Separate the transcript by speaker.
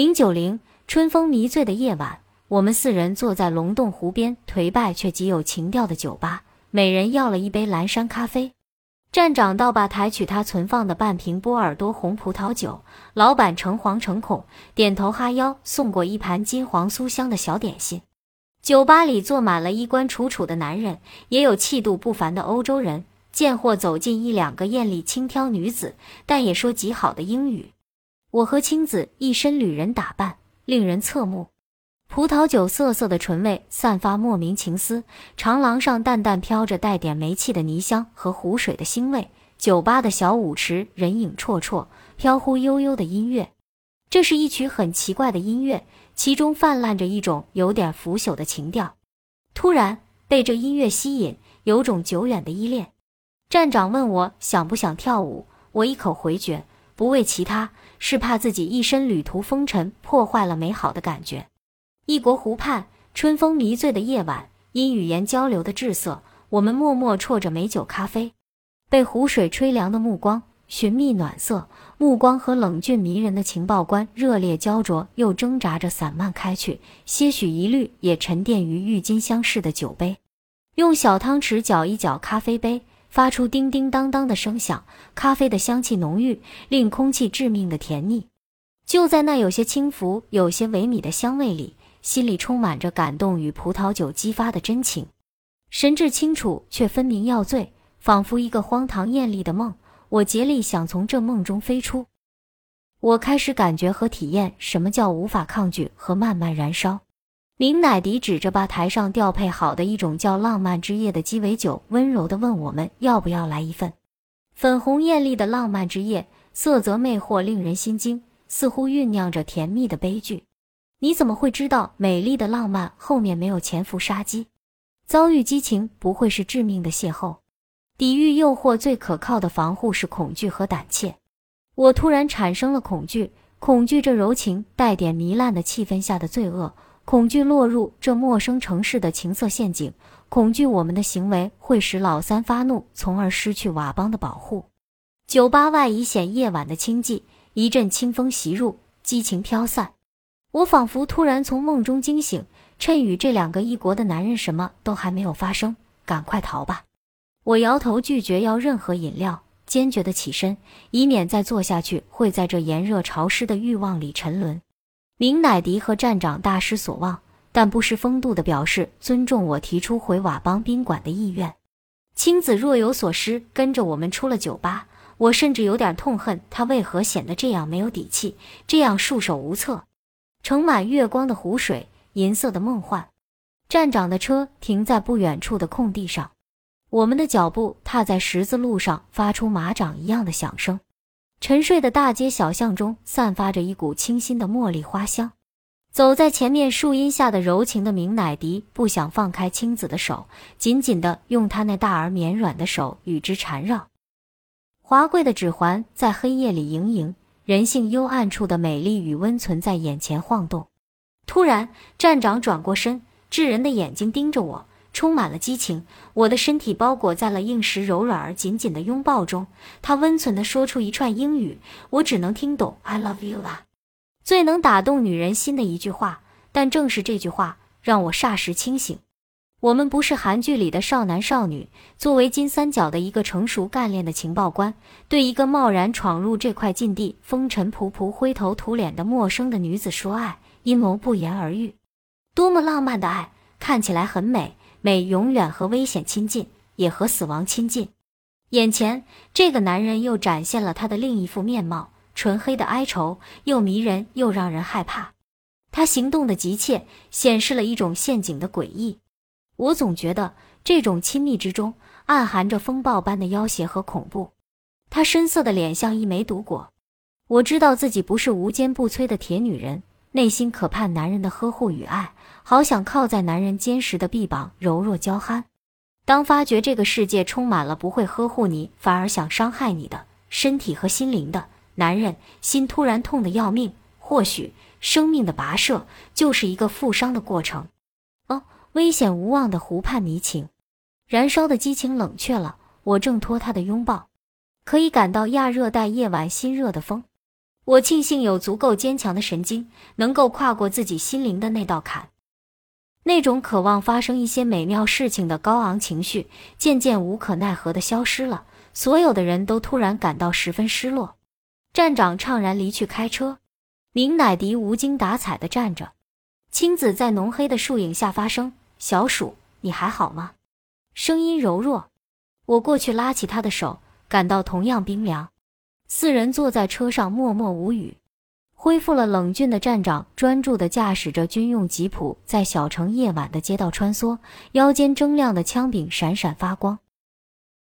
Speaker 1: 零九零，春风迷醉的夜晚，我们四人坐在龙洞湖边颓败却极有情调的酒吧，每人要了一杯蓝山咖啡。站长到吧台取他存放的半瓶波尔多红葡萄酒，老板诚惶诚恐，点头哈腰，送过一盘金黄酥香的小点心。酒吧里坐满了衣冠楚楚的男人，也有气度不凡的欧洲人。见货走进一两个艳丽轻佻女子，但也说极好的英语。我和青子一身旅人打扮，令人侧目。葡萄酒涩涩的醇味散发莫名情思，长廊上淡淡飘着带点煤气的泥香和湖水的腥味。酒吧的小舞池人影绰绰，飘忽悠悠的音乐。这是一曲很奇怪的音乐，其中泛滥着一种有点腐朽的情调。突然被这音乐吸引，有种久远的依恋。站长问我想不想跳舞，我一口回绝，不为其他。是怕自己一身旅途风尘破坏了美好的感觉。异国湖畔，春风迷醉的夜晚，因语言交流的滞涩，我们默默啜着美酒咖啡，被湖水吹凉的目光寻觅暖色，目光和冷峻迷人的情报官热烈焦灼，又挣扎着散漫开去，些许疑虑也沉淀于郁金香似的酒杯，用小汤匙搅一搅咖啡杯。发出叮叮当当的声响，咖啡的香气浓郁，令空气致命的甜腻。就在那有些轻浮、有些萎靡的香味里，心里充满着感动与葡萄酒激发的真情，神志清楚却分明要醉，仿佛一个荒唐艳丽的梦。我竭力想从这梦中飞出。我开始感觉和体验什么叫无法抗拒和慢慢燃烧。林乃迪指着吧台上调配好的一种叫“浪漫之夜”的鸡尾酒，温柔地问我们要不要来一份。粉红艳丽的浪漫之夜，色泽魅惑，令人心惊，似乎酝酿着甜蜜的悲剧。你怎么会知道美丽的浪漫后面没有潜伏杀机？遭遇激情不会是致命的邂逅。抵御诱惑最可靠的防护是恐惧和胆怯。我突然产生了恐惧，恐惧这柔情带点糜烂的气氛下的罪恶。恐惧落入这陌生城市的情色陷阱，恐惧我们的行为会使老三发怒，从而失去瓦邦的保护。酒吧外已显夜晚的清寂，一阵清风袭入，激情飘散。我仿佛突然从梦中惊醒，趁与这两个异国的男人什么都还没有发生，赶快逃吧！我摇头拒绝要任何饮料，坚决的起身，以免再坐下去会在这炎热潮湿的欲望里沉沦。明乃迪和站长大失所望，但不失风度地表示尊重我提出回瓦邦宾馆的意愿。青子若有所失，跟着我们出了酒吧。我甚至有点痛恨他为何显得这样没有底气，这样束手无策。盛满月光的湖水，银色的梦幻。站长的车停在不远处的空地上，我们的脚步踏在十字路上，发出马掌一样的响声。沉睡的大街小巷中，散发着一股清新的茉莉花香。走在前面树荫下的柔情的明乃迪不想放开青子的手，紧紧地用他那大而绵软的手与之缠绕。华贵的指环在黑夜里盈盈，人性幽暗处的美丽与温存在眼前晃动。突然，站长转过身，炙人的眼睛盯着我。充满了激情，我的身体包裹在了硬实柔软而紧紧的拥抱中。他温存地说出一串英语，我只能听懂 “I love you” 啦，最能打动女人心的一句话。但正是这句话让我霎时清醒。我们不是韩剧里的少男少女。作为金三角的一个成熟干练的情报官，对一个贸然闯入这块禁地、风尘仆仆、灰头土脸的陌生的女子说爱，阴谋不言而喻。多么浪漫的爱，看起来很美。美永远和危险亲近，也和死亡亲近。眼前这个男人又展现了他的另一副面貌：纯黑的哀愁，又迷人又让人害怕。他行动的急切，显示了一种陷阱的诡异。我总觉得这种亲密之中暗含着风暴般的要挟和恐怖。他深色的脸像一枚毒果。我知道自己不是无坚不摧的铁女人。内心渴盼男人的呵护与爱，好想靠在男人坚实的臂膀，柔弱娇憨。当发觉这个世界充满了不会呵护你，反而想伤害你的身体和心灵的男人，心突然痛得要命。或许生命的跋涉就是一个负伤的过程。哦，危险无望的湖畔迷情，燃烧的激情冷却了。我挣脱他的拥抱，可以感到亚热带夜晚心热的风。我庆幸有足够坚强的神经，能够跨过自己心灵的那道坎。那种渴望发生一些美妙事情的高昂情绪，渐渐无可奈何地消失了。所有的人都突然感到十分失落。站长怅然离去开车，明乃迪无精打采地站着。青子在浓黑的树影下发声：“小鼠，你还好吗？”声音柔弱。我过去拉起他的手，感到同样冰凉。四人坐在车上，默默无语。恢复了冷峻的站长专注地驾驶着军用吉普，在小城夜晚的街道穿梭，腰间铮亮的枪柄闪闪发光。